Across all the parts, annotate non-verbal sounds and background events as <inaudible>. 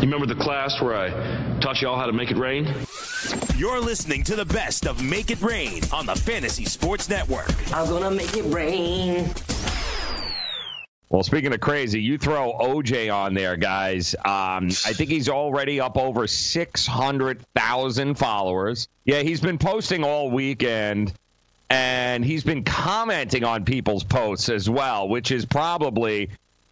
You remember the class where I taught y'all how to make it rain? You're listening to the best of Make It Rain on the Fantasy Sports Network. I'm gonna make it rain. Well, speaking of crazy, you throw OJ on there, guys. Um, I think he's already up over 600,000 followers. Yeah, he's been posting all weekend, and he's been commenting on people's posts as well, which is probably,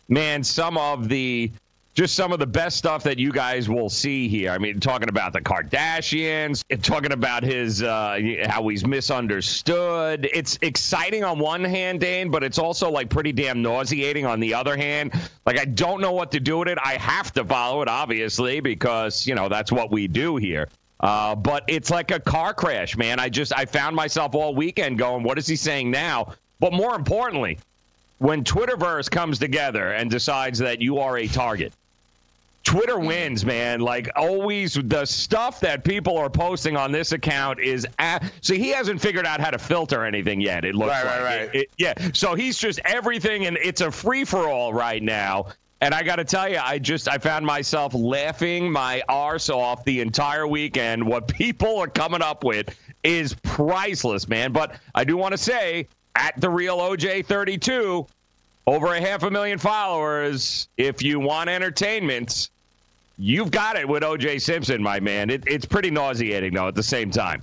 man, some of the just some of the best stuff that you guys will see here. I mean, talking about the Kardashians, talking about his uh, how he's misunderstood. It's exciting on one hand, Dane, but it's also like pretty damn nauseating on the other hand. Like I don't know what to do with it. I have to follow it, obviously, because you know that's what we do here. Uh, but it's like a car crash, man. I just I found myself all weekend going, what is he saying now? But more importantly, when Twitterverse comes together and decides that you are a target, Twitter mm-hmm. wins, man. Like always, the stuff that people are posting on this account is. A- so he hasn't figured out how to filter anything yet. It looks Right, like. right, right. It- it- yeah. So he's just everything, and it's a free for all right now. And I got to tell you, I just I found myself laughing my arse off the entire weekend. What people are coming up with is priceless, man. But I do want to say, at the real OJ thirty two, over a half a million followers. If you want entertainment, you've got it with OJ Simpson, my man. It, it's pretty nauseating, though, at the same time.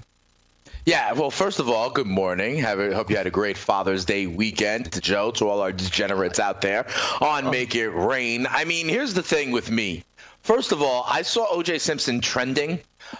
Yeah, well, first of all, good morning. Have a, hope you had a great Father's Day weekend to Joe, to all our degenerates out there on oh. Make It Rain. I mean, here's the thing with me. First of all, I saw OJ Simpson trending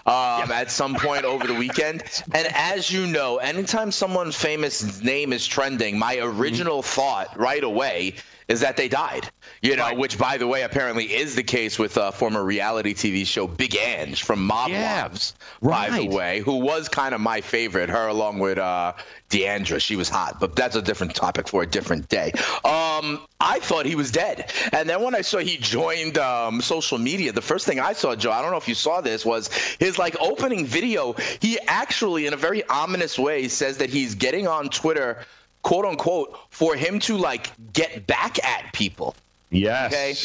um, at some point over the weekend. <laughs> And as you know, anytime someone famous name is trending, my original thought right away is that they died. You know, which, by the way, apparently is the case with uh, former reality TV show Big Ange from Mob Yeah, Wives, by the right. way, who was kind of my favorite. Her along with uh, Deandra, she was hot, but that's a different topic for a different day. Um, I thought he was dead, and then when I saw he joined um, social media, the first thing I saw, Joe, I don't know if you saw this, was his like opening video. He actually, in a very ominous way, says that he's getting on Twitter, quote unquote, for him to like get back at people. Yes. Okay.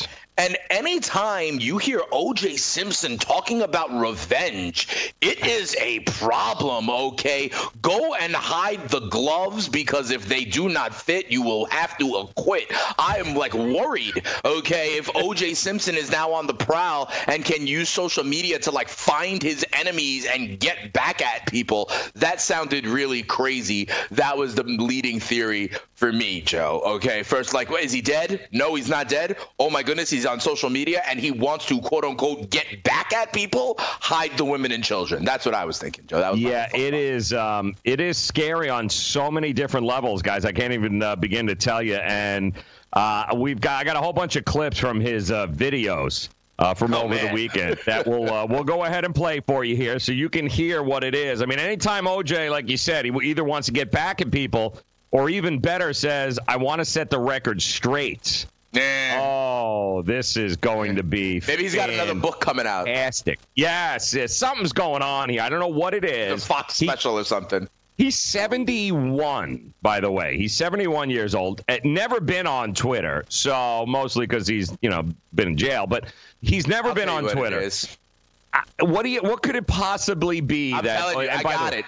And anytime you hear OJ Simpson talking about revenge, it is a problem, okay? Go and hide the gloves because if they do not fit, you will have to acquit. I am like worried, okay, if OJ Simpson is now on the prowl and can use social media to like find his enemies and get back at people. That sounded really crazy. That was the leading theory for me, Joe. Okay, first, like, is he dead? No, he's not dead. Oh my goodness, he's on social media and he wants to quote unquote get back at people. Hide the women and children. That's what I was thinking, Joe. That was Yeah, it is. Um, it is scary on so many different levels, guys. I can't even uh, begin to tell you. And uh, we've got I got a whole bunch of clips from his uh, videos. Uh, from Oh, over the weekend that will uh, we'll go ahead and play for you here so you can hear what it is. I mean, anytime OJ, like you said, he either wants to get back at people or even better says, "I want to set the record straight." Yeah. Oh, this is going to be Maybe he's got another book coming out. fantastic. Yes, yes, something's going on here. I don't know what it is. A. Fox He- special or something. He's 71, by the way. He's 71 years old. Uh, Never been on Twitter, so mostly because he's, you know, been in jail. But he's never I'll been on what Twitter. Uh, What do you? What could it possibly be I'm that? telling you, and I got way, it.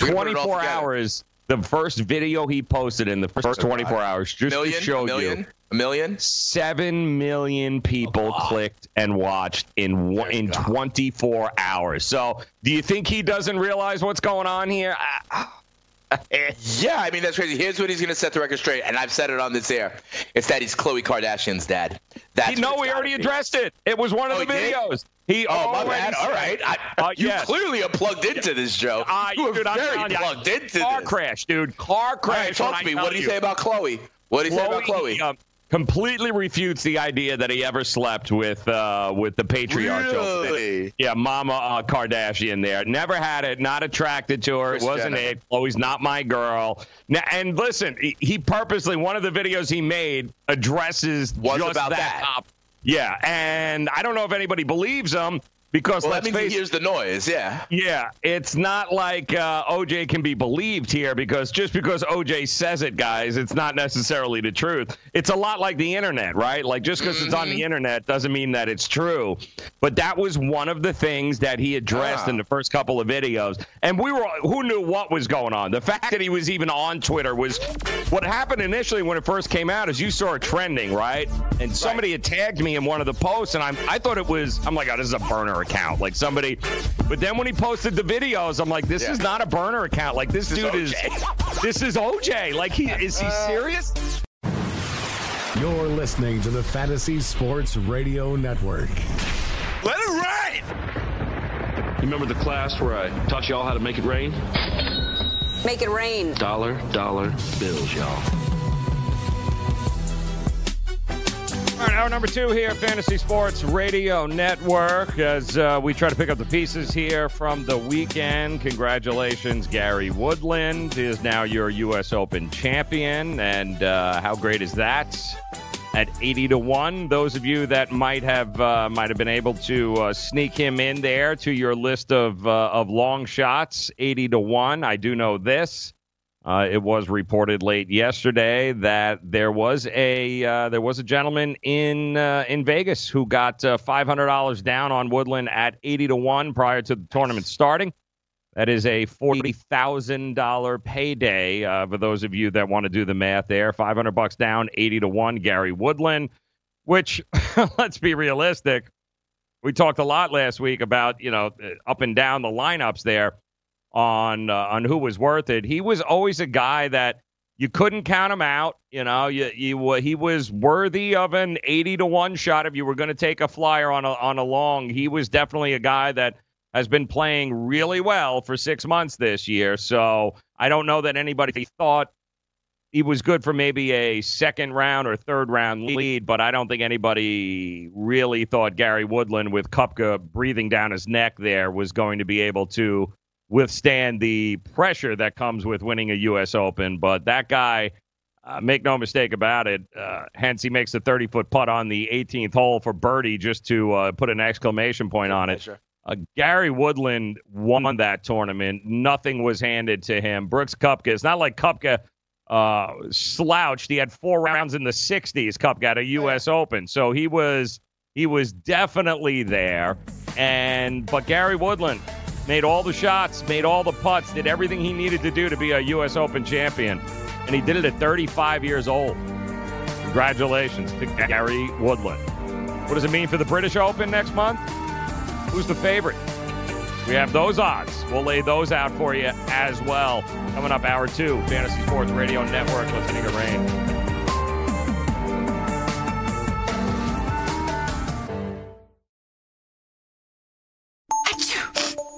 We can put it 24 hours. The first video he posted in the first 24 hours, just million, to show a million, you, a million. seven million people clicked and watched in one, in 24 hours. So, do you think he doesn't realize what's going on here? Ah, <laughs> Yeah, I mean that's crazy. Here's what he's going to set the record straight, and I've said it on this air. It's that he's Khloe Kardashian's dad. That's He, what no, we already be. addressed it. It was one of Oh, the he did? videos. He Oh, my bad. All right. I, Uh, you yes. clearly are plugged into this, Joe. Uh, you are dude, I'm very you, plugged into car this. crash, dude. Car All right, crash. talk to me. What did he say about Khloe? What did he say about Khloe? um, completely refutes the idea that he ever slept with uh, with the patriarch. Really? Yeah, Mama uh, Kardashian. There, never had it. Not attracted to her. Kris it wasn't Jenner. it. Always not my girl. Now, and listen, he, he purposely one of the videos he made addresses Was about that. that. Yeah, and I don't know if anybody believes him because Well, that let's means he hears the noise. Yeah. yeah, it's not like uh, OJ can be believed here because just because OJ says it, guys, it's not necessarily the truth. It's a lot like the internet, right? Like just because it's on the internet doesn't mean that it's true. But that was one of the things that he addressed Ah. in the first couple of videos, and we were who knew what was going on. The fact that he was even on Twitter was what happened initially when it first came out. Is you saw it trending, right? And somebody had tagged me in one of the posts, and I'm I thought it was I'm like, oh, this is a burner account, like somebody. But then when he posted the videos, I'm like, this Yeah. is not a burner account. Like this, This dude is OJ. <laughs> this is OJ. Like he is he uh, serious? You're listening to the Fantasy Sports Radio Network. Let it rain! You remember the class where I taught y'all how to make it rain? Make it rain. Dollar, dollar bills, y'all. All right, hour number two here, Fantasy Sports Radio Network, as uh, we try to pick up the pieces here from the weekend. Congratulations, Gary Woodland is now your U.S. Open champion, and uh, how great is that? At eighty to one, those of you that might have uh, might have been able to uh, sneak him in there to your list of uh, of long shots, eighty to one. I do know this. Uh, it was reported late yesterday that there was a uh, there was a gentleman in uh, in Vegas who got uh, five hundred dollars down on Woodland at eighty to one prior to the tournament starting. That is a forty thousand dollar payday uh, for those of you that want to do the math. There, five hundred bucks down, eighty to one. Gary Woodland, which <laughs> let's be realistic. We talked a lot last week about you know up and down the lineups there on uh, on who was worth it. He was always a guy that you couldn't count him out. You know, you, you he was worthy of an eighty to one shot if you were going to take a flyer on a on a long. He was definitely a guy that has been playing really well for six months this year. So I don't know that anybody thought he was good for maybe a second round or third round lead, but I don't think anybody really thought Gary Woodland with Koepka breathing down his neck there was going to be able to withstand the pressure that comes with winning a U.S. Open. But that guy, uh, make no mistake about it, uh, hence he makes the 30 foot putt on the 18th hole for birdie just to uh, put an exclamation point on it. Uh, Gary Woodland won that tournament. Nothing was handed to him. Brooks Koepka, it's not like Koepka uh, slouched. He had four rounds in the 60s. Koepka at a U.S. Open, so he was he was definitely there. And but Gary Woodland made all the shots, made all the putts, did everything he needed to do to be a U.S. Open champion, and he did it at 35 years old. Congratulations to Gary Woodland. What does it mean for the British Open next month? Who's the favorite? We have those odds. We'll lay those out for you as well. Coming up, hour two, Fantasy Sports Radio Network. Let's make it rain.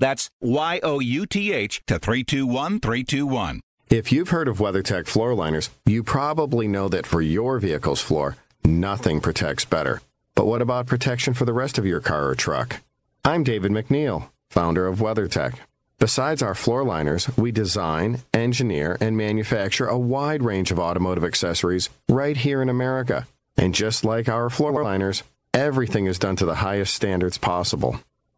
That's Y O U T H to 321321. If you've heard of WeatherTech floor liners, you probably know that for your vehicle's floor, nothing protects better. But what about protection for the rest of your car or truck? I'm David McNeil, founder of WeatherTech. Besides our floor liners, we design, engineer, and manufacture a wide range of automotive accessories right here in America. And just like our floor liners, everything is done to the highest standards possible.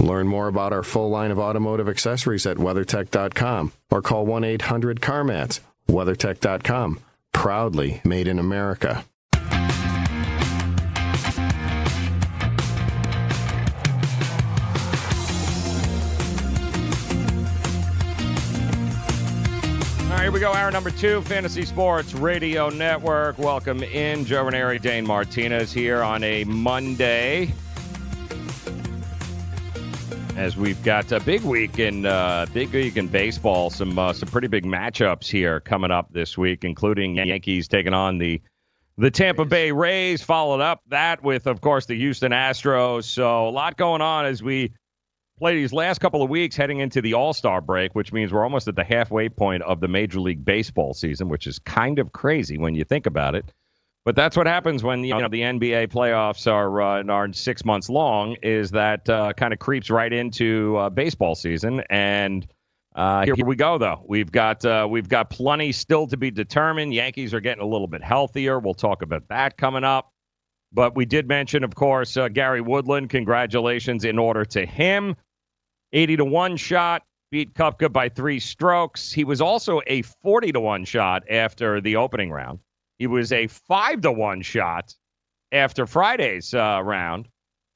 Learn more about our full line of automotive accessories at WeatherTech.com or call 1 800 CarMats. WeatherTech.com, proudly made in America. All right, here we go. Hour number two, Fantasy Sports Radio Network. Welcome in. Joe Ranieri, Dane Martinez here on a Monday. As we've got a big week in uh, big week in baseball, some uh, some pretty big matchups here coming up this week, including Yankees taking on the the Tampa Bay Rays. Followed up that with, of course, the Houston Astros. So a lot going on as we play these last couple of weeks heading into the All Star break, which means we're almost at the halfway point of the Major League Baseball season, which is kind of crazy when you think about it. But that's what happens when you know the NBA playoffs are uh, are six months long. Is that uh, kind of creeps right into uh, baseball season? And uh, here we go, though. We've got uh, we've got plenty still to be determined. Yankees are getting a little bit healthier. We'll talk about that coming up. But we did mention, of course, uh, Gary Woodland. Congratulations in order to him. 80 to 1 shot, beat Koepka by three strokes. He was also a 40 to 1 shot after the opening round. He was a 5 to 1 shot after Friday's uh, round.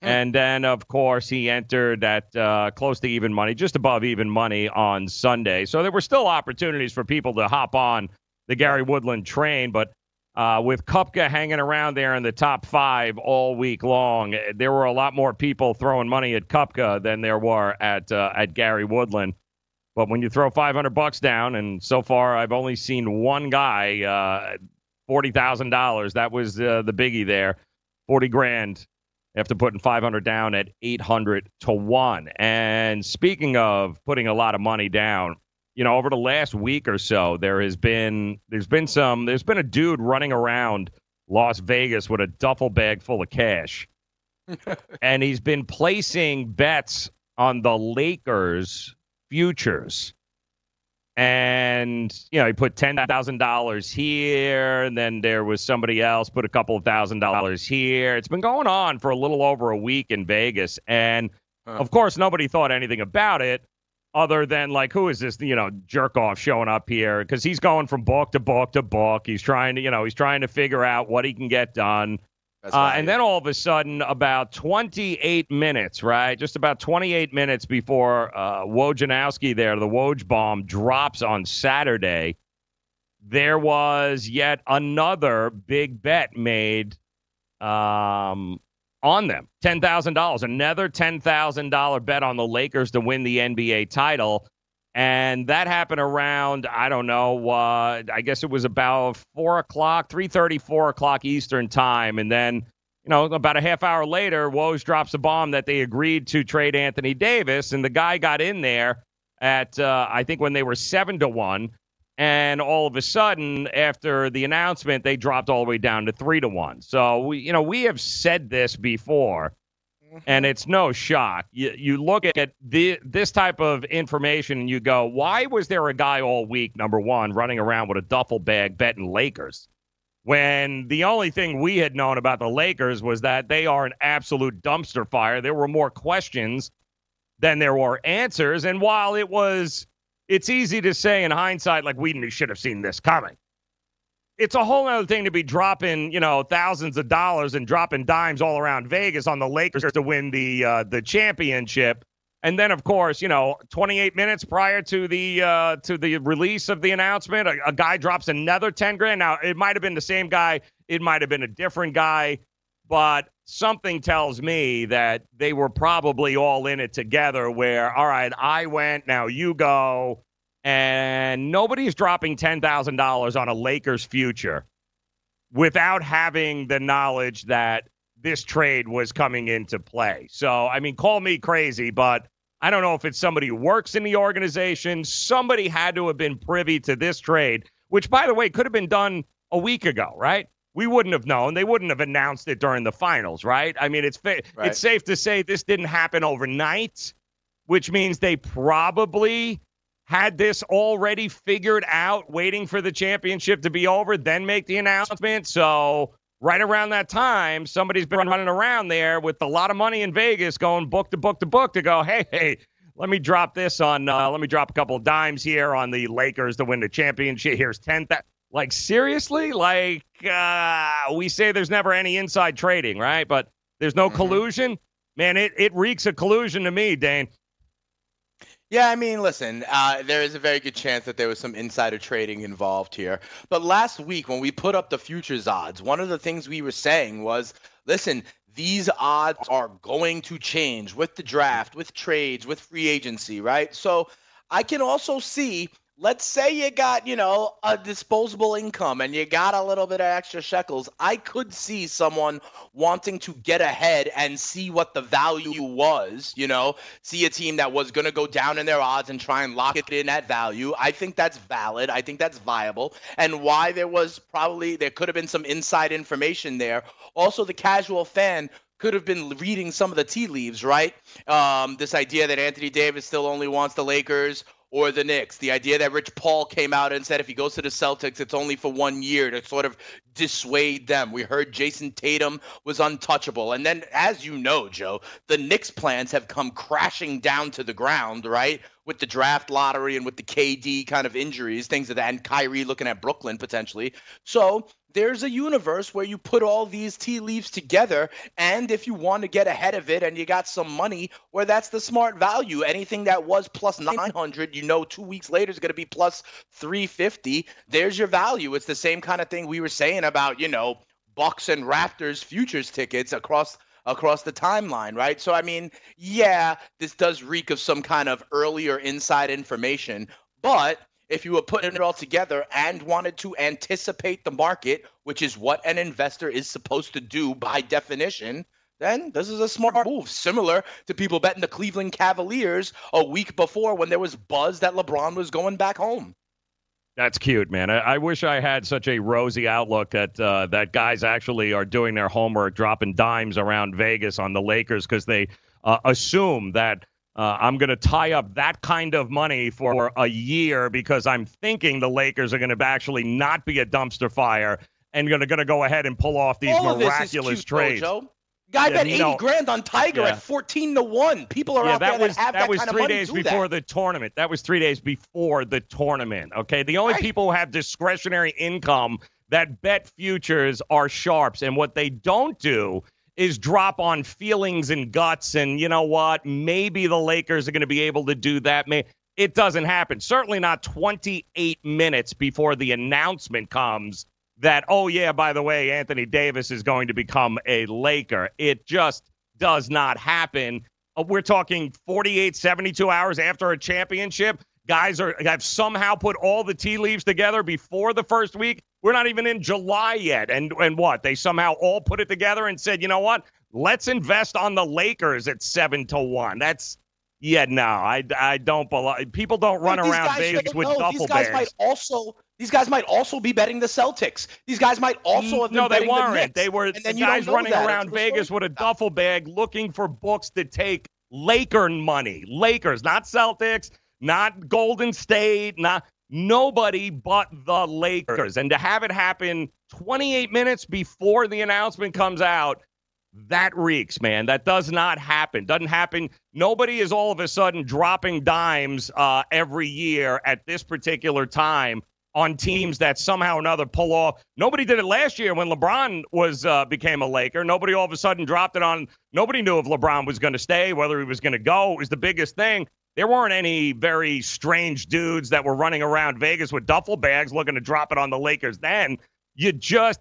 And then, of course, he entered at uh, close to even money, just above even money on Sunday. So there were still opportunities for people to hop on the Gary Woodland train. But uh, with Koepka hanging around there in the top five all week long, there were a lot more people throwing money at Koepka than there were at uh, at Gary Woodland. But when you throw 500 bucks down, and so far I've only seen one guy, uh, forty thousand dollars. That was uh, the biggie there, forty grand after putting 500 down at 800 to one. And speaking of putting a lot of money down, you know, over the last week or so, there has been there's been some there's been a dude running around Las Vegas with a duffel bag full of cash, <laughs> and he's been placing bets on the Lakers futures. And you know, he put ten thousand dollars here, and then there was somebody else put a couple of thousand dollars here. It's been going on for a little over a week in Vegas, and of course, nobody thought anything about it other than like who is this you know jerk off showing up here? Because he's going from book to book to book he's trying to you know he's trying to figure out what he can get done uh, and then all of a sudden about 28 minutes right just about 28 minutes before uh, Wojnarowski there the Woj bomb drops on Saturday there was yet another big bet made um, on them. $10,000. Another $10,000 bet on the Lakers to win the NBA title. And that happened around, I don't know, uh, I guess it was about 4 o'clock, 3.30, 4 o'clock Eastern time. And then, you know, about a half hour later, Woj drops a bomb that they agreed to trade Anthony Davis. And the guy got in there at, uh, I think, when they were 7 to 1. And all of a sudden, after the announcement, they dropped all the way down to three to one. So we, you know, we have said this before And it's no shock. You, you look at the, this type of information and you go, why was there a guy all week, number one, running around with a duffel bag betting Lakers? When the only thing we had known about the Lakers was that they are an absolute dumpster fire. There were more questions than there were answers. And while it was, it's easy to say in hindsight, like we should have seen this coming it's a whole other thing to be dropping, you know, thousands of dollars and dropping dimes all around Vegas on the Lakers to win the uh, the championship. And then, of course, you know, 28 minutes prior to the uh, to the release of the announcement, a, a guy drops another 10 grand. Now, it might have been the same guy, it might have been a different guy, but something tells me that they were probably all in it together. Where, all right, I went, now you go and nobody's dropping $10,000 on a Lakers future without having the knowledge that this trade was coming into play. So, I mean, call me crazy, but I don't know if it's somebody who works in the organization. Somebody had to have been privy to this trade, which, by the way, could have been done a week ago, right? We wouldn't have known. They wouldn't have announced it during the finals, right? I mean, it's fa- right. it's safe to say this didn't happen overnight, which means they probably had this already figured out, waiting for the championship to be over, then make the announcement. So, right around that time, somebody's been running around there with a lot of money in Vegas going book to book to book to go, hey, hey, let me drop this on, uh, let me drop a couple of dimes here on the Lakers to win the championship. Here's 10. Th- like, seriously? Like, uh, we say there's never any inside trading, right? But there's no mm-hmm. collusion. Man, it, it reeks of collusion to me, Dane. Yeah, I mean, listen, uh, there is a very good chance that there was some insider trading involved here. But last week, when we put up the futures odds, one of the things we were saying was listen, these odds are going to change with the draft, with trades, with free agency, right? So I can also see let's say you got, you know, a disposable income and you got a little bit of extra shekels, I could see someone wanting to get ahead and see what the value was, you know, see a team that was going to go down in their odds and try and lock it in at value. I think that's valid. I think that's viable. And why there was probably, there could have been some inside information there. Also, the casual fan could have been reading some of the tea leaves, right? Um, this idea that Anthony Davis still only wants the Lakers or the Knicks. The idea that Rich Paul came out and said if he goes to the Celtics, it's only for one year to sort of dissuade them. We heard Jayson Tatum was untouchable. And then, as you know, Joe, the Knicks' plans have come crashing down to the ground, right? With the draft lottery and with the KD kind of injuries, things of that, and Kyrie looking at Brooklyn potentially. So there's a universe where you put all these tea leaves together and if you want to get ahead of it and you got some money where that's the smart value. Anything that was plus 900 you know 2 weeks later is going to be plus 350 there's your value. It's the same kind of thing we were saying about you know Bucks and Raptors futures tickets across across the timeline, right? So I mean, yeah, this does reek of some kind of earlier inside information, but if you were putting it all together and wanted to anticipate the market, which is what an investor is supposed to do by definition, then this is a smart move. Similar to people betting the Cleveland Cavaliers a week before when there was buzz that LeBron was going back home. That's cute, man. I, I wish I had such a rosy outlook that uh, that guys actually are doing their homework, dropping dimes around Vegas on the Lakers because they uh, assume that uh, I'm going to tie up that kind of money for a year because I'm thinking the Lakers are going to actually not be a dumpster fire and going to go ahead and pull off these All miraculous cute, trades. Joe. Guy yeah, bet eighty grand on Tiger yeah. at fourteen to one. People are yeah, out that there was, that have that, that was kind three days before that. the tournament. That was three days before the tournament. Okay, the only right. people who have discretionary income that bet futures are sharps, and what they don't do is drop on feelings and guts and you know what maybe the lakers are going to be able to do that. It doesn't happen. Certainly not 28 minutes before the announcement comes that oh yeah by the way anthony davis is going to become a laker. It just does not happen. Uh, we're talking 48 72 hours after a championship. Guys are have somehow put all the tea leaves together before the first week we're not even in July yet. And and what? They somehow all put it together and said, you know what? Let's invest on the Lakers at seven to one. That's Yeah, no, I, I don't believe people don't run around Vegas with duffel These guys bags. might also these guys might also be betting the Celtics. These guys might also have been no, they betting weren't. Knicks. They were the then you don't guys running that. around It's Vegas with a duffel bag looking for books to take Laker money. Lakers, not Celtics, not Golden State, not nobody but the Lakers. And to have it happen 28 minutes before the announcement comes out, that reeks, man. That does not happen. Doesn't happen. Nobody is all of a sudden dropping dimes uh, every year at this particular time on teams that somehow or another pull off. Nobody did it last year when LeBron was uh, became a Laker. Nobody all of a sudden dropped it on. Nobody knew if LeBron was going to stay, whether he was going to go. It was the biggest thing. There weren't any very strange dudes that were running around Vegas with duffel bags looking to drop it on the Lakers. Then you just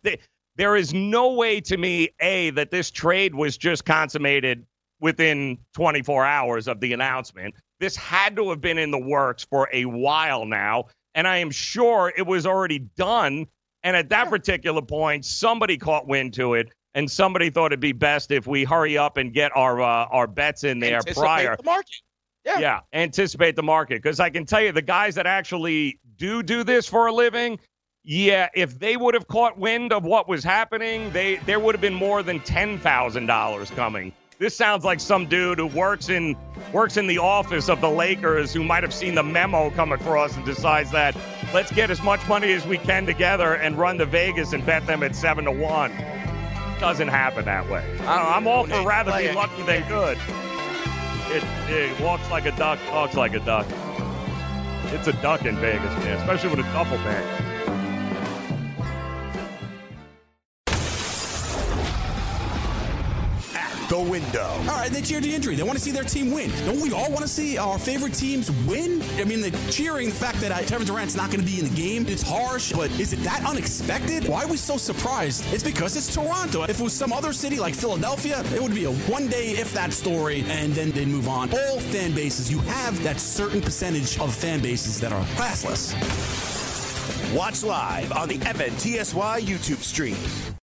there is no way to me a that this trade was just consummated within 24 hours of the announcement. This had to have been in the works for a while now, and I am sure it was already done. And at that particular point, somebody caught wind to it, and somebody thought it'd be best if we hurry up and get our uh, our bets in there Anticipate prior. the market. Yeah. Yeah, anticipate the market because I can tell you the guys that actually do do this for a living. Yeah, if they would have caught wind of what was happening, they there would have been more than ten thousand dollars coming. This sounds like some dude who works in works in the office of the Lakers who might have seen the memo come across and decides that let's get as much money as we can together and run to Vegas and bet them at seven to one. Doesn't happen that way. I don't know, I'm all for rather be lucky than good. It, it walks like a duck, talks like a duck. It's a duck in Vegas, man, especially with a duffel bag. The window. All right, they cheered the injury. They want to see their team win. Don't we all want to see our favorite teams win? I mean, the cheering, the fact that uh, Kevin Durant's not going to be in the game, it's harsh, but is it that unexpected? Why are we so surprised? It's because it's Toronto. If it was some other city like Philadelphia, it would be a one day, if that story, and then they'd move on. All fan bases, you have that certain percentage of fan bases that are classless. Watch live on the FNTSY YouTube stream.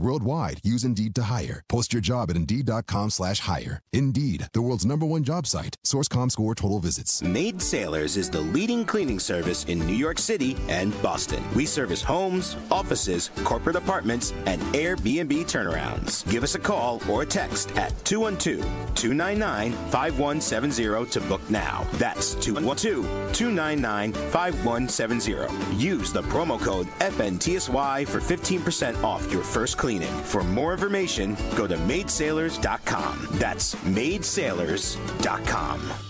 worldwide use Indeed to hire. Post your job at Indeed.com slash hire. Indeed, the world's number one job site. Source.com score total visits. Maid Sailors is the leading cleaning service in New York City and Boston. We service homes, offices, corporate apartments, and Airbnb turnarounds. Give us a call or a text at 212 299 5170 to book now. That's 212 299 5170. Use the promo code FNTSY for 15% off your first cleaning. For more information, go to maidsailors.com. That's maidsailors.com.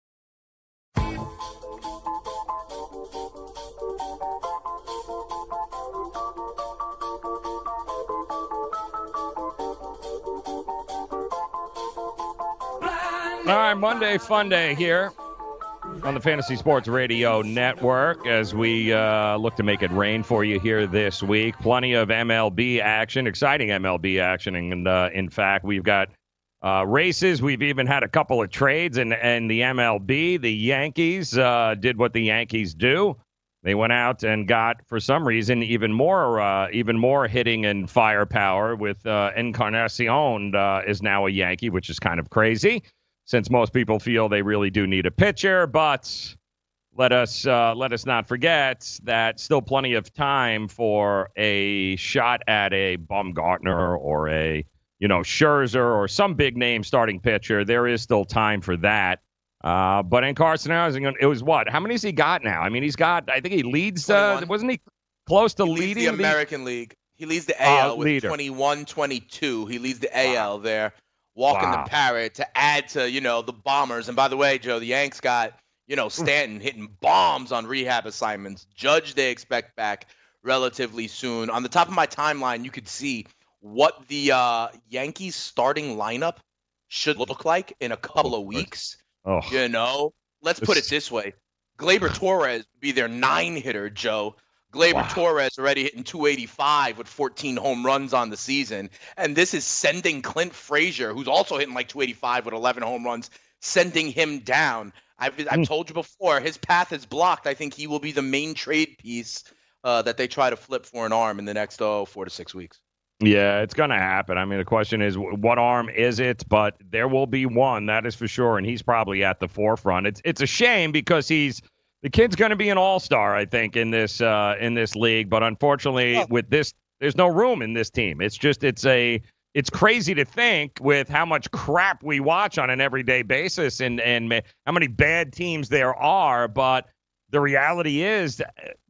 All right, Monday Fun Day here on the Fantasy Sports Radio Network as we uh, look to make it rain for you here this week. Plenty of MLB action, exciting MLB action, and uh, in fact, we've got uh, races. We've even had a couple of trades, and and the MLB, the Yankees uh, did what the Yankees do. They went out and got, for some reason, even more, uh, even more hitting and firepower. With uh, Encarnacion is now a Yankee, which is kind of crazy, since most people feel they really do need a pitcher. But let us uh, let us not forget that still plenty of time for a shot at a Bumgarner or a you know Scherzer or some big name starting pitcher. There is still time for that. Uh, but Encarnacion, it was what? How many has he got now? I mean, he's got. I think he leads. Uh, wasn't he close to he leading the American League? He leads the AL with leader. 21-22. He leads the AL there, walking Wow. the parrot to add to you know the bombers. And by the way, Joe, the Yanks got you know Stanton hitting bombs on rehab assignments. Judge they expect back relatively soon. On the top of my timeline, you could see what the uh, Yankees starting lineup should look like in a couple of weeks. Oh. You know, let's put it this way: Gleyber Torres be their nine hitter, Joe. Gleyber Wow. Torres already hitting 285 with 14 home runs on the season, and this is sending Clint Frazier, who's also hitting like 285 with 11 home runs, sending him down. I've Hmm. I've told you before, his path is blocked. I think he will be the main trade piece uh, that they try to flip for an arm in the next oh four to six weeks. Yeah, it's going to happen. I mean, the question is, what arm is it? But there will be one, that is for sure, and he's probably at the forefront. It's it's a shame because he's the kid's going to be an all star, I think, in this uh, in this league. But unfortunately, with this, there's no room in this team. It's just it's a it's crazy to think with how much crap we watch on an everyday basis and and ma- how many bad teams there are. But the reality is, uh,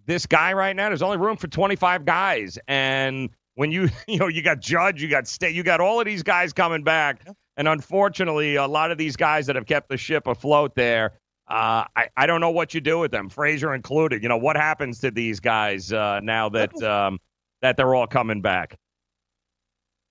this guy right now, there's only room for 25 guys, and when you <laughs> you know you got Judge, you got State, you got all of these guys coming back, and unfortunately, a lot of these guys that have kept the ship afloat there. Uh, I, I don't know what you do with them, Frazier included. You know what happens to these guys uh, now that um, that they're all coming back.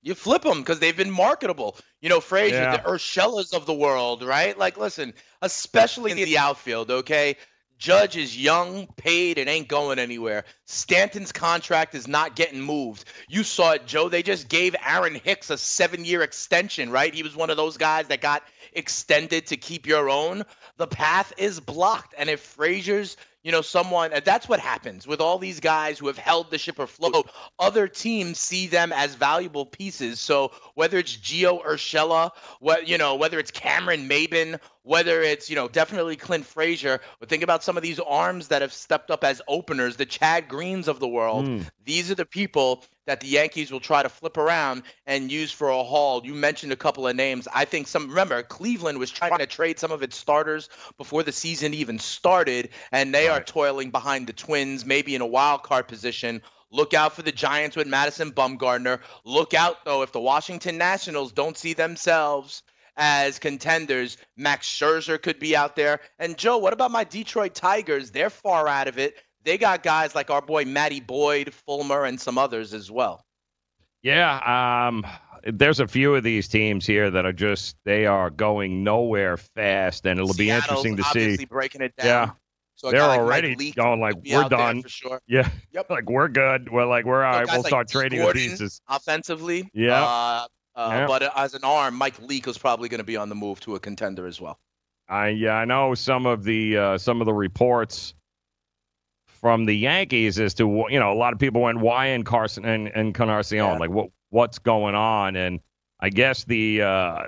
You flip them because they've been marketable. You know, Frazier, Yeah. the Urshela's of the world, right? Like, listen, especially in the outfield, okay? Judge is young, paid, and ain't going anywhere. Stanton's contract is not getting moved. You saw it, Joe. They just gave Aaron Hicks a seven year extension, right? He was one of those guys that got extended to keep your own. The path is blocked. And if Frazier's, you know, someone, and that's what happens with all these guys who have held the ship afloat. Other teams see them as valuable pieces. So whether it's Gio Urshela, what you know, whether it's Cameron Maybin, whether it's you know definitely Clint Frazier, but think about some of these arms that have stepped up as openers, the Chad Greens of the world. Mm. These are the people that the Yankees will try to flip around and use for a haul. You mentioned a couple of names. I think some remember Cleveland was trying to trade some of its starters before the season even started, and they are toiling behind the Twins, maybe in a wild card position. Look out for the Giants with Madison Bumgarner. Look out though if the Washington Nationals don't see themselves as contenders, Max Scherzer could be out there. And Joe, what about my Detroit Tigers? They're far out of it. They got guys like our boy Matty Boyd, Fulmer, and some others as well. Yeah, um, there's a few of these teams here that are just they are going nowhere fast, and it'll be interesting to obviously see. breaking it down. Yeah, So they're like already Leake going like we're done for sure. Yeah, Yep. like we're good. We're like we're all right. We'll like start trading Gordon, pieces. offensively. Yeah. Uh, uh, Yeah. But as an arm, Mike Leake is probably going to be on the move to a contender as well. I yeah, I know some of the uh, some of the reports from the Yankees as to you know a lot of people went why Encarnacion and and Encarnacion like what what's going on? And I guess the uh,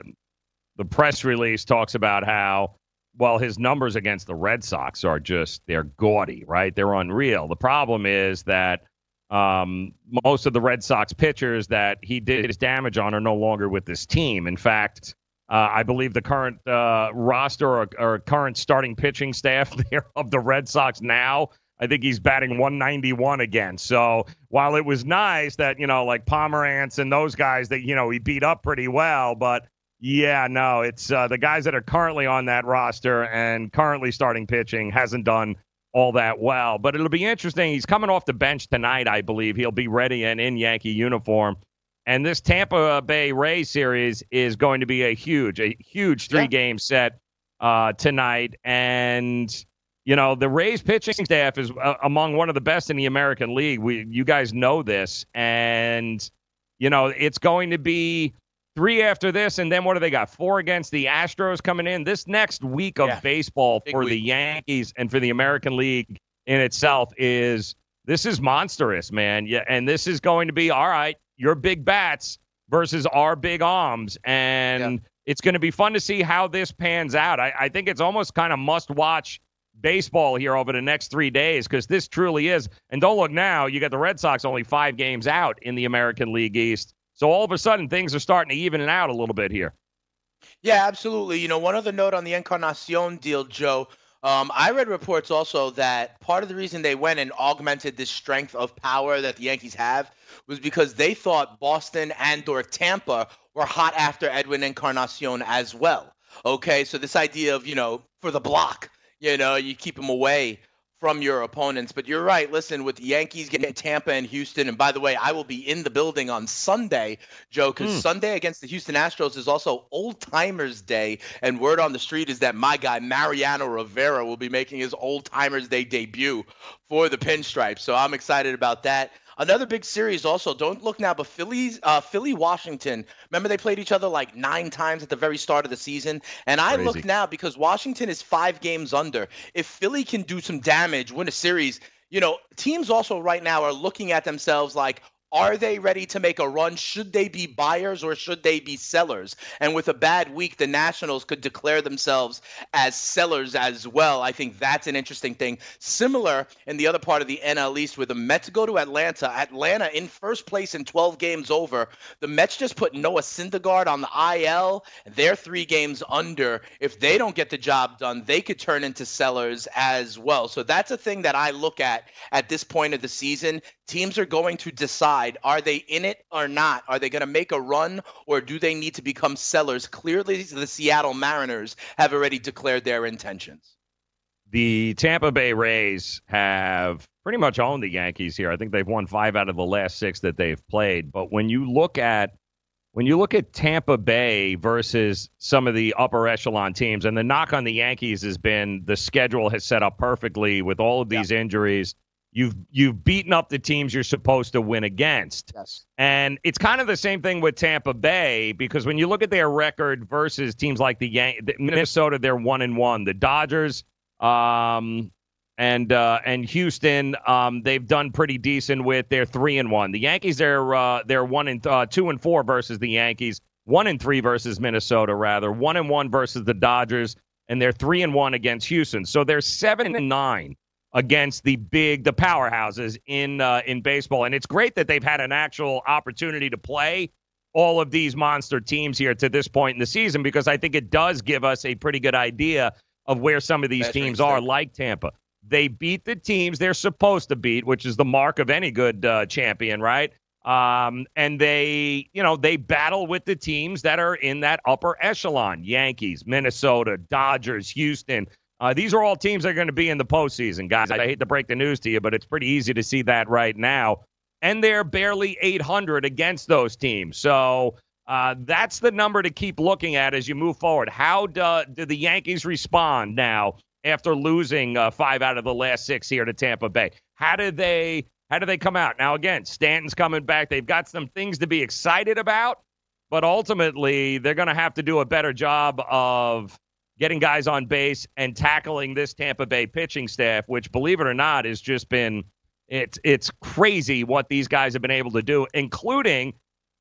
the press release talks about how well his numbers against the Red Sox are just they're gaudy right? They're unreal. The problem is that um, most of the Red Sox pitchers that he did his damage on are no longer with this team. In fact uh, I believe the current uh, roster or, or current starting pitching staff <laughs> there of the Red Sox now. I think he's batting 191 again. So while it was nice that you know, like Pomeranz and those guys that you know he beat up pretty well, but yeah, no, it's uh, the guys that are currently on that roster and currently starting pitching hasn't done all that well. But it'll be interesting. He's coming off the bench tonight, I believe. He'll be ready and in Yankee uniform And this Tampa Bay Rays series is going to be a huge, a huge three game set uh, tonight. And, you know, the Rays pitching staff is uh, among one of the best in the American League. We, you guys know this. And, you know, it's going to be three after this. And then what do they got? Four against the Astros coming in. This next week of Yeah. baseball Big for week. the Yankees and for the American League in itself is this is monstrous, man. Yeah, and this is going to be all right. Your big bats versus our big arms, and it's going to be fun to see how this pans out. I, I think it's almost kind of must watch baseball here over the next three days because this truly is. And don't look now, you got the Red Sox only five games out in the American League East. So all of a sudden things are starting to even out a little bit here. Yeah, absolutely. You know, one other note on the Encarnacion deal, Joe. Um, I read reports also that part of the reason they went and augmented this strength of power that the Yankees have was because they thought Boston and or Tampa were hot after Edwin Encarnacion as well. Okay, so this idea of you know for the block, you know, you keep them away from your opponents. But you're right. Listen, with the Yankees getting Tampa and Houston, and by the way, I will be in the building on Sunday, Joe, because Hmm. Sunday against the Houston Astros is also Old Timers Day, and word on the street is that my guy Mariano Rivera will be making his Old Timers Day debut for the Pinstripes. So I'm excited about that. Another big series also. Don't look now, but Phillies, uh, Philly, Washington. Remember they played each other like nine times at the very start of the season, and I look now because Washington is five games under. If Philly can do some damage, win a series, you know, teams also right now are looking at themselves like, are they ready to make a run? Should they be buyers or should they be sellers? And with a bad week, the Nationals could declare themselves as sellers as well. I think that's an interesting thing. Similar in the other part of the NL East, where the Mets go to Atlanta. Atlanta in first place in 12 games over. The Mets just put Noah Syndergaard on the IL. They're three games under. If they don't get the job done, they could turn into sellers as well. So that's a thing that I look at at this point of the season. Teams are going to decide are they in it or not? Are they going to make a run or do they need to become sellers? Clearly, the Seattle Mariners have already declared their intentions. The Tampa Bay Rays have pretty much owned the Yankees here. I think they've won five out of the last six that they've played. But when you look at when you look at Tampa Bay versus some of the upper echelon teams, and the knock on the Yankees has been the schedule has set up perfectly with all of these injuries. You've you've beaten up the teams you're supposed to win against. Yes. And it's kind of the same thing with Tampa Bay because when you look at their record versus teams like the Yan- Minnesota, they're one and one. The Dodgers, um, and uh, and Houston, um, they've done pretty decent with their three and one. The Yankees, they're uh, they're one and uh, two and four versus the Yankees, one and three versus Minnesota, rather one and one versus the Dodgers, and they're three and one against Houston. So they're seven and nine against the big the powerhouses in uh, in baseball, and it's great that they've had an actual opportunity to play all of these monster teams here to this point in the season because I think it does give us a pretty good idea of where some of these Measuring teams are, like Tampa. They beat the teams they're supposed to beat, which is the mark of any good uh, champion, right? Um, and they, you know, they battle with the teams that are in that upper echelon: Yankees, Minnesota, Dodgers, Houston. Uh, these are all teams that are going to be in the postseason, guys. I hate to break the news to you, but it's pretty easy to see that right now. And they're barely 800 against those teams. So uh, that's the number to keep looking at as you move forward. How do, do the Yankees respond now after losing uh, five out of the last six here to Tampa Bay? How do they how do they come out? Now again, Stanton's coming back. They've got some things to be excited about, but ultimately they're going to have to do a better job of getting guys on base and tackling this Tampa Bay pitching staff, which believe it or not has just been it's it's crazy what these guys have been able to do, including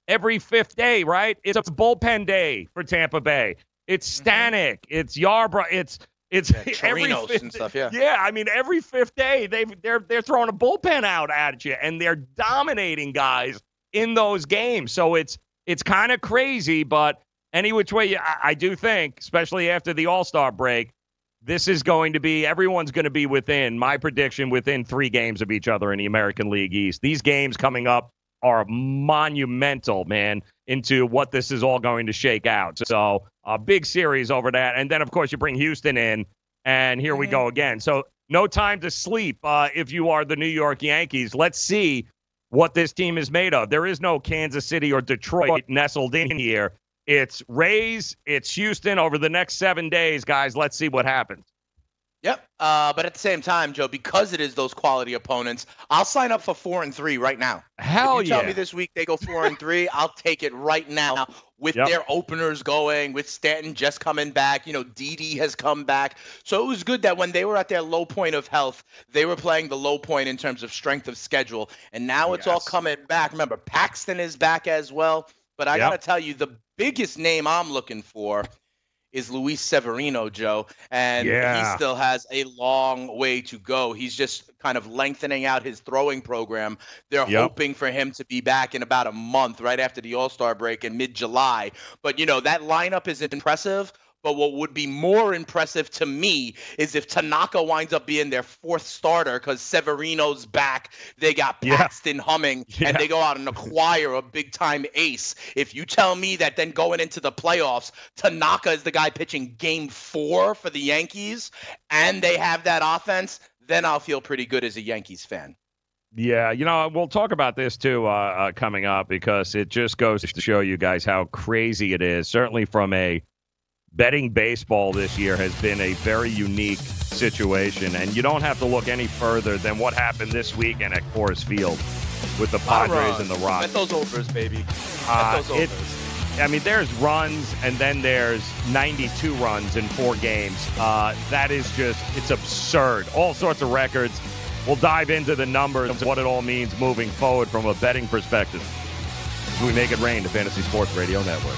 every fifth day, right? It's a bullpen day for Tampa Bay. It's mm-hmm. Stanek, it's Yarbrough, it's it's <laughs> every fifth, and stuff, yeah. Yeah, I mean every fifth day they they're they're throwing a bullpen out at you and they're dominating guys in those games. So it's it's kind of crazy, but any which way, I, I do think, especially after the All Star break, this is going to be everyone's going to be within my prediction within three games of each other in the American League East. These games coming up are monumental, man, into what this is all going to shake out. So a big series over that, and then of course you bring Houston in, and here we go again. So no time to sleep uh, if you are the New York Yankees. Let's see what this team is made of. There is no Kansas City or Detroit nestled in here. It's Rays, it's Houston over the next seven days, guys. Let's see what happens. Yep. Uh, but at the same time, Joe, because it is those quality opponents, I'll sign up for four and three right now. Hell if you yeah. Tell me this week they go four and three. <laughs> I'll take it right now with Yep. their openers going, with Stanton just coming back. You know, Didi has come back. So it was good that when they were at their low point of health, they were playing the low point in terms of strength of schedule. And now it's all coming back. Remember, Paxton is back as well. But I Yep. got to tell you, the biggest name I'm looking for is Luis Severino, Joe. And Yeah. he still has a long way to go. He's just kind of lengthening out his throwing program. They're Yep. hoping for him to be back in about a month, right after the All Star break in mid July. But, you know, that lineup is impressive. But what would be more impressive to me is if Tanaka winds up being their fourth starter because Severino's back. They got Yeah. Paxton humming, and they go out and acquire a big time ace. If you tell me that then going into the playoffs, Tanaka is the guy pitching game four for the Yankees, and they have that offense, then I'll feel pretty good as a Yankees fan. Yeah, you know, we'll talk about this too uh, uh, coming up because it just goes to show you guys how crazy it is. Certainly, from a betting baseball this year has been a very unique situation, and you don't have to look any further than what happened this weekend at Coors Field with the Padres and the Rocks. Bet those overs, baby. Uh, those it- overs. I mean, there's runs and then there's 92 runs in four games. Uh, that is just, it's absurd. All sorts of records. We'll dive into the numbers of what it all means moving forward from a betting perspective. We make it rain, the Fantasy Sports Radio Network.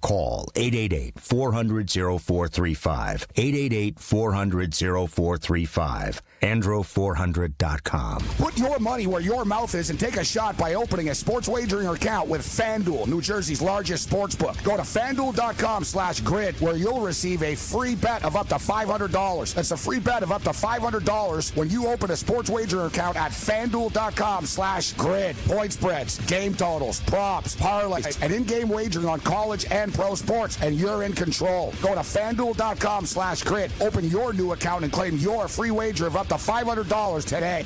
call 888-400-0435. 888-400-0435. Andro400.com. Put your money where your mouth is and take a shot by opening a sports wagering account with FanDuel, New Jersey's largest sports book. Go to fanduel.com slash grid where you'll receive a free bet of up to $500. That's a free bet of up to $500 when you open a sports wagering account at fanduel.com slash grid. Point spreads, game totals, props, parlays, and in-game wagering on college and pro sports, and you're in control. Go to fanduel.com slash grid. Open your new account and claim your free wager of up to $500 today.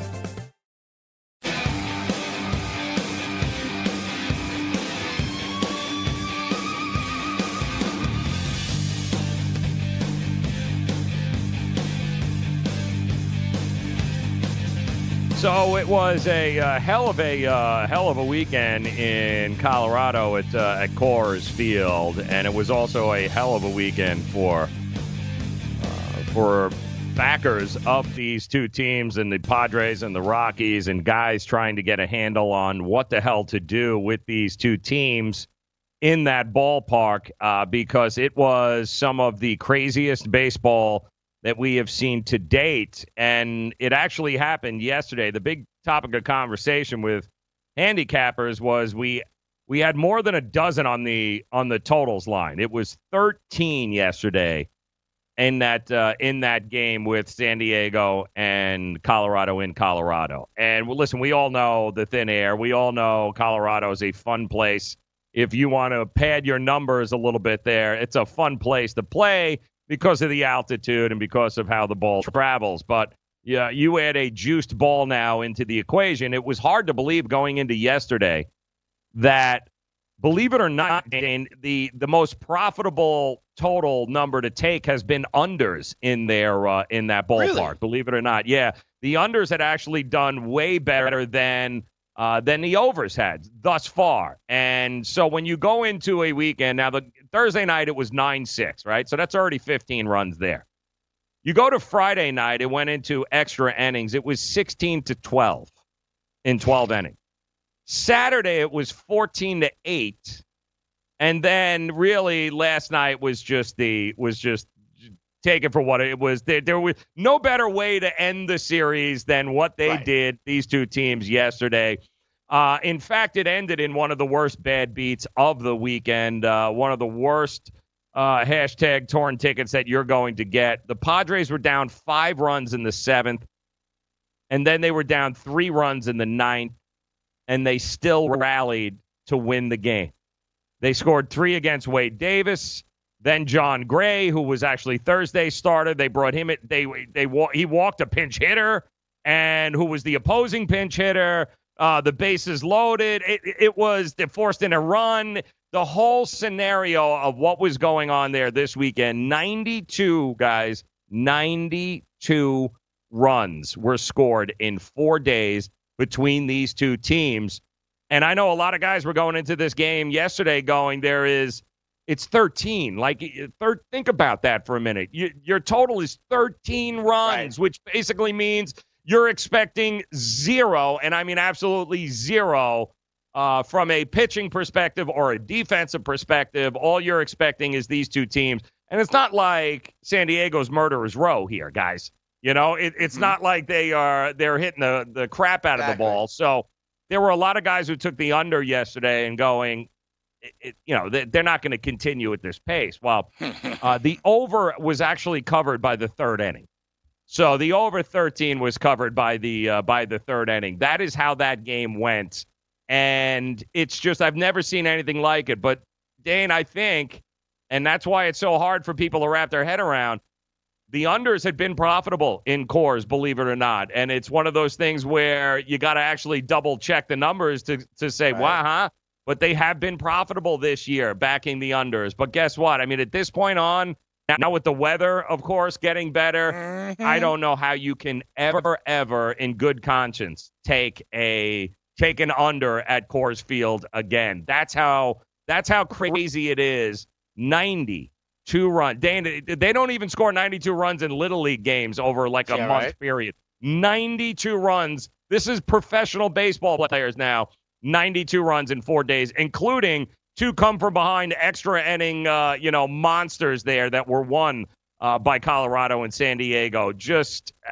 So it was a uh, hell of a uh, hell of a weekend in Colorado at uh, at Coors Field, and it was also a hell of a weekend for uh, for backers of these two teams and the Padres and the Rockies and guys trying to get a handle on what the hell to do with these two teams in that ballpark uh, because it was some of the craziest baseball that we have seen to date. And it actually happened yesterday. The big topic of conversation with handicappers was we we had more than a dozen on the on the totals line. It was 13 yesterday in that uh, in that game with San Diego and Colorado in Colorado. And listen, we all know the thin air. We all know Colorado is a fun place. If you want to pad your numbers a little bit there, it's a fun place to play because of the altitude and because of how the ball travels. But yeah, you add a juiced ball now into the equation. It was hard to believe going into yesterday that, believe it or not, Dane, the the most profitable total number to take has been unders in their uh, in that ballpark. Really? Believe it or not, yeah, the unders had actually done way better than uh, than the overs had thus far. And so when you go into a weekend, now the Thursday night it was 9 6, right? So that's already 15 runs there. You go to Friday night, it went into extra innings. It was 16 to 12 in 12 innings. Saturday it was 14 to 8. And then really last night was just the was just take it for what it was. There, there was no better way to end the series than what they Right. did, these two teams, yesterday. Uh, in fact, it ended in one of the worst bad beats of the weekend, uh, one of the worst uh, hashtag torn tickets that you're going to get. The Padres were down five runs in the seventh, and then they were down three runs in the ninth, and they still rallied to win the game. They scored three against Wade Davis. Then Jon Gray, who was actually Thursday started, they brought him. At, they they he walked a pinch hitter, and who was the opposing pinch hitter. Uh, the bases loaded. It, it was they forced in a run. The whole scenario of what was going on there this weekend. Ninety-two guys, ninety-two runs were scored in four days between these two teams. And I know a lot of guys were going into this game yesterday going, there is, it's 13. Like, thir- think about that for a minute. You, your total is 13 runs, which basically means you're expecting zero, and I mean absolutely zero uh, from a pitching perspective or a defensive perspective. All you're expecting is these two teams. And it's not like San Diego's murderer's row here, guys. You know, it, it's not like they are they're hitting the, the crap out of the ball. So there were a lot of guys who took the under yesterday and going, it, it, you know, they, they're not going to continue at this pace. Well, <laughs> uh, the over was actually covered by the third inning. So the over 13 was covered by the uh, by the third inning. That is how that game went, and it's just I've never seen anything like it. But Dane, I think, and that's why it's so hard for people to wrap their head around. The unders had been profitable in Coors, believe it or not, and it's one of those things where you got to actually double check the numbers to to say, wow, huh? But they have been profitable this year, backing the unders. But guess what? I mean, at this point on, now with the weather, of course, getting better, I mm-hmm. don't know how you can ever, ever, in good conscience, take a take an under at Coors Field again. That's how that's how crazy it is. Ninety two run. Dan, they don't even score ninety two runs in little league games over like a Yeah, month right. period. Ninety two runs. This is professional baseball players now. 92 runs in four days, including two come from behind extra inning, uh, you know, monsters there that were won uh, by Colorado and San Diego. Just uh,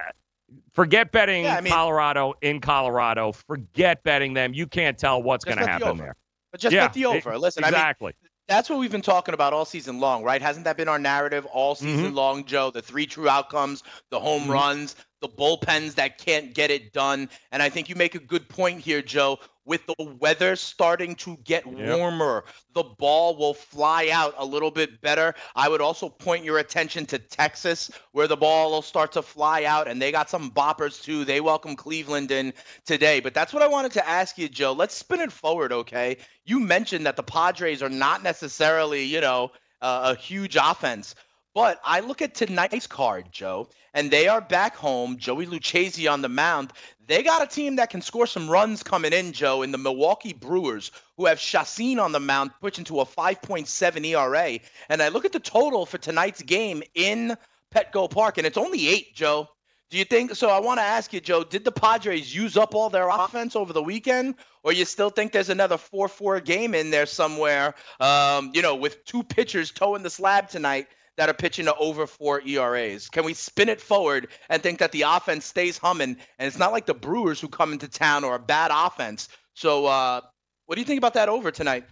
forget betting Yeah, I mean- Colorado in Colorado. Forget betting them. You can't tell what's going to bet the happen there. But just Yeah, bet the over. it- Listen, I mean, exactly. that's what we've been talking about all season long, right? Hasn't that been our narrative all season Mhm. long, Joe? The three true outcomes, the home Mhm. runs, the bullpens that can't get it done. And I think you make a good point here, Joe. With the weather starting to get Yep. warmer, the ball will fly out a little bit better. I would also point your attention to Texas, where the ball will start to fly out, and they got some boppers too. They welcome Cleveland in today. But that's what I wanted to ask you, Joe. Let's spin it forward, okay? You mentioned that the Padres are not necessarily, you know, uh, a huge offense. But I look at tonight's card, Joe, and they are back home. Joey Lucchesi on the mound. They got a team that can score some runs coming in, Joe, in the Milwaukee Brewers, who have Chacin on the mound, pitching to a 5.7 ERA. And I look at the total for tonight's game in Petco Park, and it's only eight, Joe. Do you think so? I want to ask you, Joe, did the Padres use up all their offense over the weekend? Or you still think there's another 4 4 game in there somewhere, um, you know, with two pitchers toeing the slab tonight that are pitching to over four ERAs? Can we spin it forward and think that the offense stays humming? And it's not like the Brewers who come into town or a bad offense. So, uh, what do you think about that over tonight?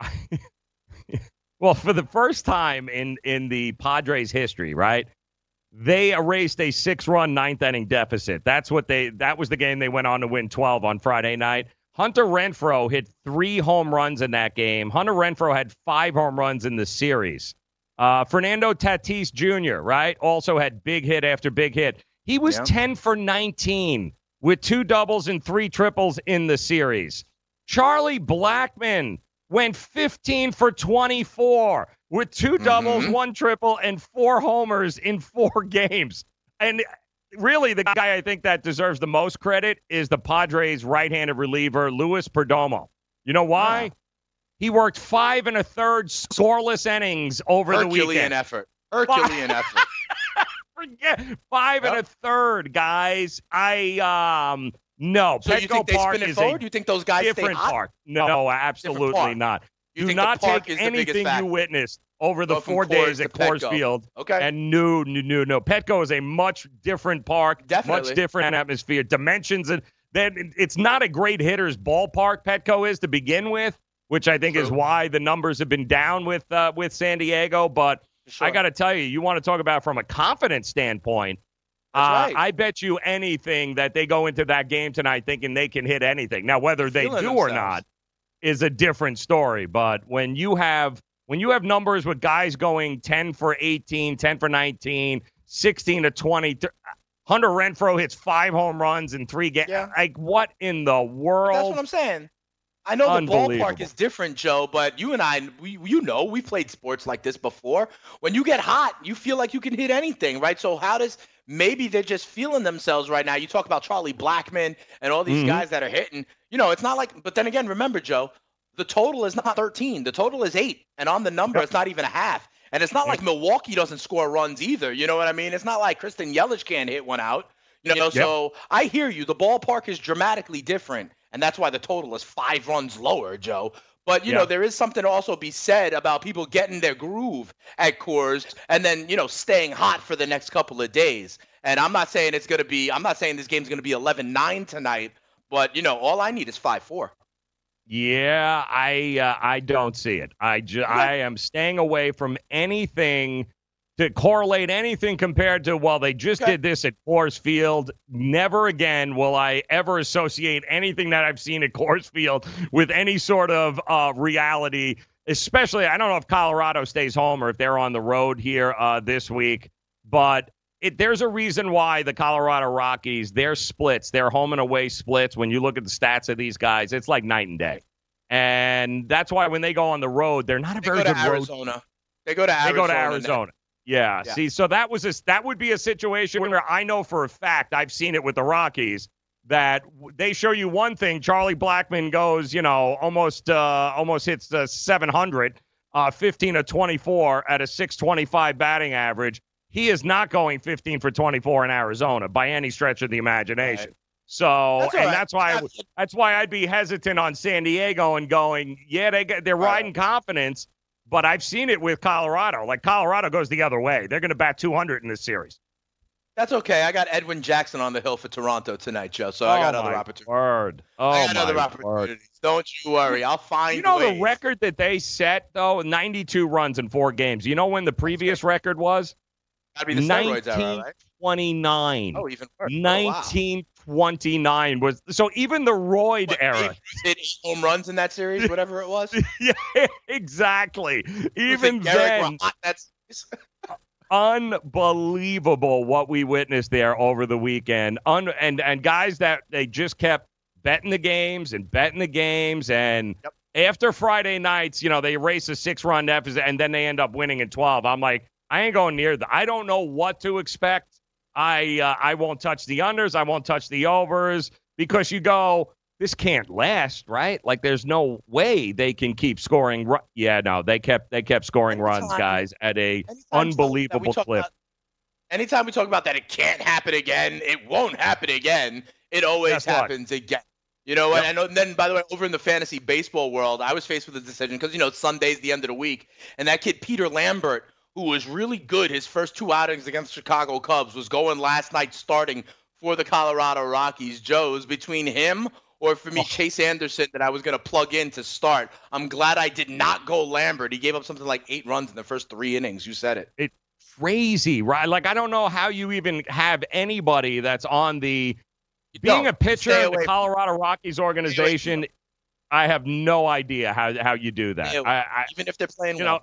<laughs> well, for the first time in in the Padres' history, right? They erased a six-run ninth inning deficit. That's what they. That was the game they went on to win 12 on Friday night. Hunter Renfroe hit three home runs in that game. Hunter Renfroe had five home runs in the series. Uh, Fernando Tatis Jr., right, also had big hit after big hit. He was yeah. 10 for 19 with two doubles and three triples in the series. Charlie Blackmon went 15 for 24 with two doubles, mm-hmm. one triple, and four homers in four <laughs> games. And really, the guy I think that deserves the most credit is the Padres' right handed reliever, Luis Perdomo. You know why? He worked five and a third scoreless innings over Herculean the weekend. effort. Herculean effort. <laughs> Forget five yep. and a third, guys. I um no. So Petco you think they Park spin it forward? You think those guys different park? No, absolutely not. You Do not take anything you witnessed over the four days at Coors Field okay. and no, no, no, no. Petco is a much different park, Definitely. much different atmosphere, dimensions, and then it's not a great hitter's ballpark. Petco is to begin with, which I think True. is why the numbers have been down with uh, with San Diego. But sure. I got to tell you, you want to talk about from a confidence standpoint. Uh, right. I bet you anything that they go into that game tonight thinking they can hit anything. Now, whether they do themselves. or not is a different story. But when you have when you have numbers with guys going 10 for 18, 10 for 19, 16 to 20, Hunter Renfroe hits five home runs in three games. Yeah. Like what in the world? That's what I'm saying. I know the ballpark is different, Joe, but you and I, we, you know, we played sports like this before. When you get hot, you feel like you can hit anything, right? So how does maybe they're just feeling themselves right now? You talk about Charlie Blackmon and all these Mm-hmm. guys that are hitting. You know, it's not like. But then again, remember, Joe, the total is not 13. The total is eight, and on the number, it's not even a half. And it's not like Milwaukee doesn't score runs either. You know what I mean? It's not like Christian Yelich can't hit one out. You know, Yep. so I hear you. The ballpark is dramatically different, and that's why the total is five runs lower, Joe. But you Yeah. know, there is something to also be said about people getting their groove at Coors and then you know staying hot for the next couple of days. And I'm not saying it's going to be. I'm not saying this game's going to be 11-9 tonight. But you know, all I need is five four. Yeah, I uh, I don't see it. I ju- I am staying away from anything to correlate anything compared to well they just Okay. did this at Coors Field. Never again will I ever associate anything that I've seen at Coors Field with any sort of uh, reality. Especially, I don't know if Colorado stays home or if they're on the road here uh, this week, but it, there's a reason why the Colorado Rockies, their splits, their home and away splits, when you look at the stats of these guys, it's like night and day. And that's why when they go on the road, they're not a They very good road. Arizona. They go to Arizona. They go to. Arizona. Yeah. Yeah. See, so that was a, that would be a situation where I know for a fact I've seen it with the Rockies that they show you one thing. Charlie Blackmon goes, you know, almost uh, almost hits the 700, uh, 15 to 24 at a 625 batting average. He is not going 15 for 24 in Arizona by any stretch of the imagination. So, That's and right. that's why that's why I'd be hesitant on San Diego and going, yeah, they they're riding confidence, but I've seen it with Colorado. Like Colorado goes the other way. They're going to bat 200 in this series. That's okay. I got Edwin Jackson on the hill for Toronto tonight, Joe. So I oh got oh other opportunities. Word. Oh I got other opportunities. word. Don't you worry. I'll find You know ways. the record that they set though, 92 runs in four games. You know when the previous record was? That'd be the steroids era, right? 1929. Oh, even worse. Oh, wow. 1929 was so even the Royd What, era. Hit eight home runs in that series, whatever it was. <laughs> yeah, <laughs> exactly. Even then, were hot that series. <laughs> unbelievable what we witnessed there over the weekend. Un- and and guys that they just kept betting the games and betting the games and after Friday nights, you know, they erase a six run deficit and then they end up winning in 12. I'm like, I ain't going near the. I don't know what to expect. I uh, I won't touch the unders. I won't touch the overs because you go. This can't last, right? Like, there's no way they can keep scoring. Ru- yeah, no, they kept they kept scoring runs, guys, at a anytime unbelievable clip. about- anytime we talk about that, it can't happen again. It won't happen again. It always what? happens again. You know, and I know. And then, by the way, over in the fantasy baseball world, I was faced with a decision because you know Sunday's the end of the week, and that kid Peter Lambert, who was really good his first two outings against Chicago Cubs, was going last night starting for the Colorado Rockies. Joe's between him or for me oh. Chase Anderson that I was going to plug in to start. I'm glad I did not go Lambert. He gave up something like eight runs in the first three innings. You said it. It crazy, right? Like I don't know how you even have anybody that's on the being a pitcher in the. Colorado Rockies organization. I have no idea how how you do that. Yeah, I, I, even if they're playing you well. know,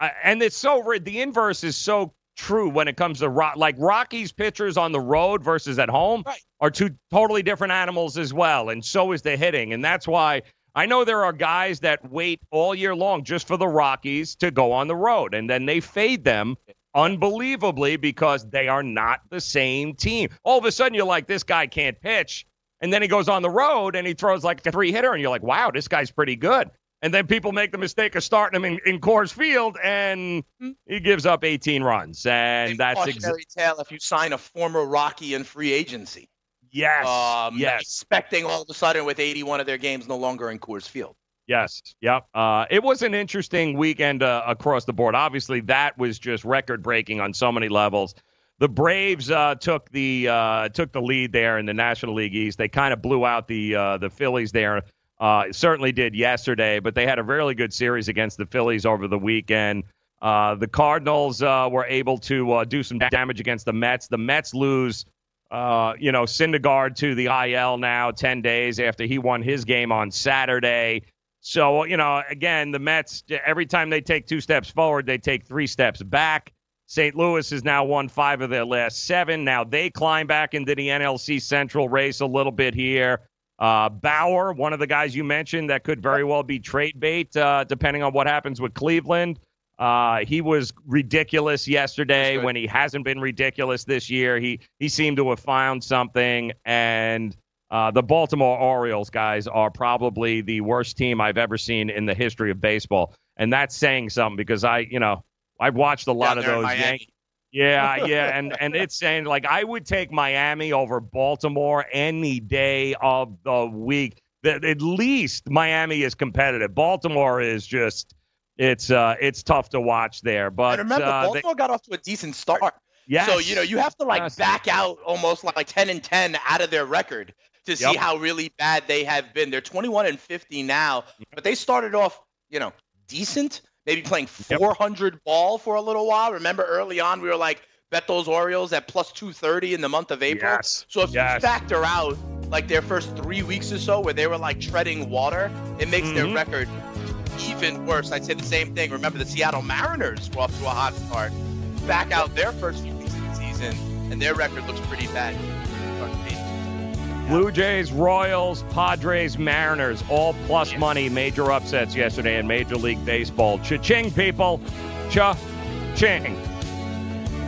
and it's so the inverse is so true when it comes to rock. Like Rockies pitchers on the road versus at home are two totally different animals as well, and so is the hitting, and that's why. I know there are guys that wait all year long just for the Rockies to go on the road, and then they fade them unbelievably because they are not the same team. All of a sudden, you're like, this guy can't pitch. And then he goes on the road and he throws like a three hitter, and you're like, wow, this guy's pretty good. And then people make the mistake of starting him in, in Coors Field, and he gives up 18 runs. And that's exactly. cautionary tale if you sign a former Rocky in free agency. Yes. Um, yes. Expecting all of a sudden with 81 of their games no longer in Coors Field. Yes. Yep. Uh, it was an interesting weekend uh, across the board. Obviously, that was just record breaking on so many levels. The Braves uh, took the uh, took the lead there in the National League East. They kind of blew out the uh, the Phillies there. Uh, certainly did yesterday, but they had a really good series against the Phillies over the weekend. Uh, the Cardinals uh, were able to uh, do some damage against the Mets. The Mets lose, uh, you know, Syndergaard to the IL now, 10 days after he won his game on Saturday. So, you know, again, the Mets, every time they take two steps forward, they take three steps back. St. Louis has now won five of their last seven. Now they climb back into the NLC Central race a little bit here. Uh, Bauer, one of the guys you mentioned that could very well be trade bait, uh, depending on what happens with Cleveland. Uh, he was ridiculous yesterday when he hasn't been ridiculous this year. He he seemed to have found something, and uh, the Baltimore Orioles guys are probably the worst team I've ever seen in the history of baseball, and that's saying something because I, you know, I've watched a lot Down of those. Yankees. Yeah, yeah, <laughs> and and it's saying like I would take Miami over Baltimore any day of the week. That at least Miami is competitive. Baltimore is just it's uh it's tough to watch there. But And remember, uh, they- Baltimore got off to a decent start. Yeah. So, you know, you have to like Yes. back out almost like 10 and 10 out of their record to see Yep. how really bad they have been. They're 21 and 50 now, but they started off, you know, decent, maybe playing 400 ball for a little while. Remember early on, we were like, bet those Orioles at plus 230 in the month of April. Yes. So if Yes. you factor out like their first three weeks or so where they were like treading water, it makes their Mhm. record even worse. I'd say the same thing. Remember the Seattle Mariners were off to a hot start. Back out their first few weeks of the season, and their record looks pretty bad. Blue Jays, Royals, Padres, Mariners, all plus money major upsets yesterday in Major League Baseball. Cha-ching, people. Cha-ching.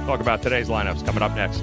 Talk about today's lineups coming up next.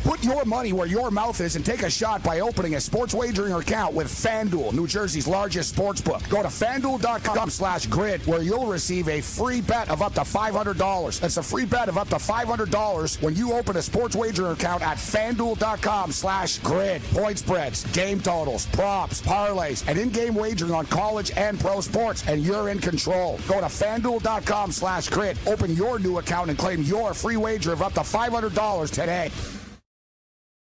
Put your money where your mouth is and take a shot by opening a sports wagering account with FanDuel, New Jersey's largest sports book. Go to fanduel.com slash grid where you'll receive a free bet of up to $500. That's a free bet of up to $500 when you open a sports wagering account at fanduel.com slash grid. Point spreads, game totals, props, parlays, and in-game wagering on college and pro sports, and you're in control. Go to fanduel.com slash grid. Open your new account and claim your free wager of up to $500 today.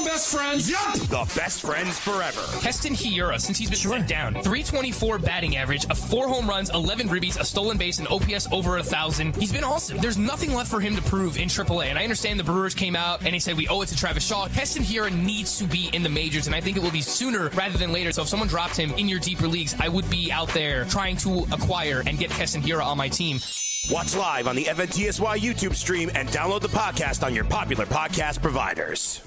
become best friends? Yup! The best friends forever. Keston Hiura, since he's been sent down, 324 batting average, a four home runs, 11 ribbies, a stolen base, and OPS over a thousand. He's been awesome. There's nothing left for him to prove in AAA, and I understand the Brewers came out and he said we owe it to Travis Shaw. Keston Hiura needs to be in the majors, and I think it will be sooner rather than later. So if someone dropped him in your deeper leagues, I would be out there trying to acquire and get Keston Hiura on my team. Watch live on the FNTSY YouTube stream and download the podcast on your popular podcast providers.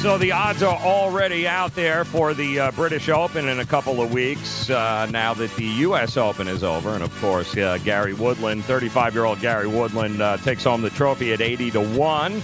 So the odds are already out there for the uh, British Open in a couple of weeks. Uh, now that the U.S. Open is over, and of course uh, Gary Woodland, 35-year-old Gary Woodland, uh, takes home the trophy at 80 to one.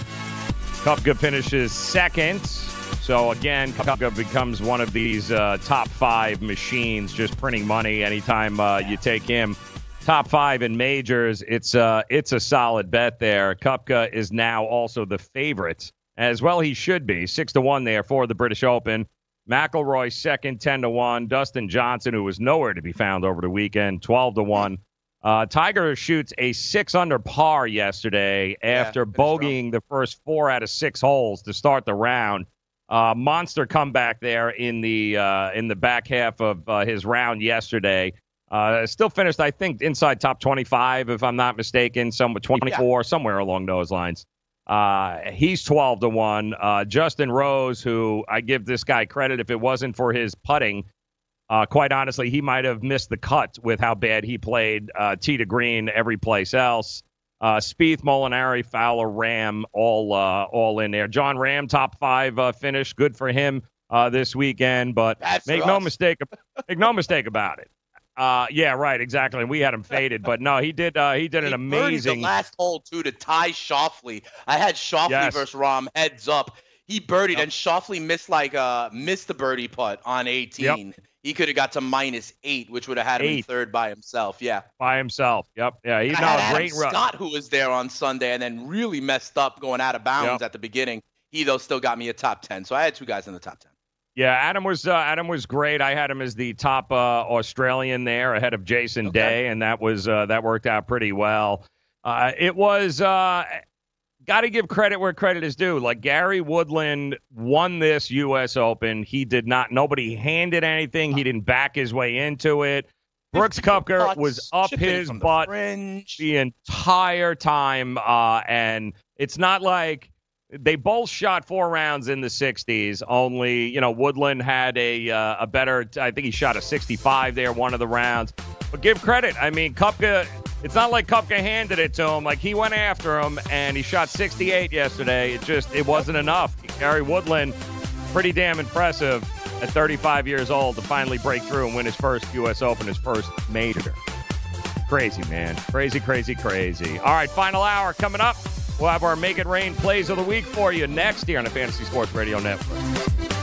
Koepka finishes second. So again, Koepka becomes one of these uh, top five machines, just printing money anytime uh, you take him. Top five in majors. It's uh, it's a solid bet there. Koepka is now also the favorite as well. He should be six to one there for the British Open. McIlroy second, ten to one. Dustin Johnson, who was nowhere to be found over the weekend, twelve to one. Uh, Tiger shoots a six under par yesterday after finished bogeying the first four out of six holes to start the round. Uh, monster comeback there in the uh, in the back half of uh, his round yesterday. Uh, still finished, I think, inside top 25, if I'm not mistaken, somewhere 24, somewhere along those lines. Uh, he's 12 to 1. Uh, Justin Rose, who I give this guy credit, if it wasn't for his putting, uh, quite honestly, he might have missed the cut with how bad he played. Uh, tee to green, every place else. Uh, Spieth, Molinari, Fowler, Rahm, all uh, all in there. Jon Rahm, top five uh, finish, good for him uh, this weekend. But That's make no us. mistake, make no mistake about it. Uh, yeah, right, exactly. And we had him faded, but no, he did. Uh, he did an He birdied amazing. The last hole too to tie Schauffele. I had Schauffele Yes. versus Rahm heads up. He birdied and Schauffele missed like missed the birdie putt on 18. He could have got to minus eight, which would have had him in third by himself. Yeah. by himself. Yep. Yeah, he's not a great run. Scott who was there on Sunday and then really messed up going out of bounds Yep. at the beginning. He though still got me a top ten. So I had two guys in the top ten. Yeah, Adam was uh, Adam was great. I had him as the top uh, Australian there, ahead of Jason Day, and that was uh, that worked out pretty well. Uh, it was uh, got to give credit where credit is due. Like Gary Woodland won this U.S. Open. He did not. Nobody handed anything. He didn't back his way into it. Brooks Koepka was up his from the butt the entire time, uh, and it's not like they both shot four rounds in the 60s. Only you know Woodland had a uh, a better. I think he shot a 65 there one of the rounds. But give credit. I mean, Kupka. It's not like Koepka handed it to him. Like he went after him, and he shot 68 yesterday. It just it wasn't enough. Gary Woodland, pretty damn impressive at 35 years old to finally break through and win his first U.S. Open, his first major. Crazy, man. Crazy, crazy, crazy. All right, final hour coming up. We'll have our Make It Rain plays of the week for you next here on the Fantasy Sports Radio Network.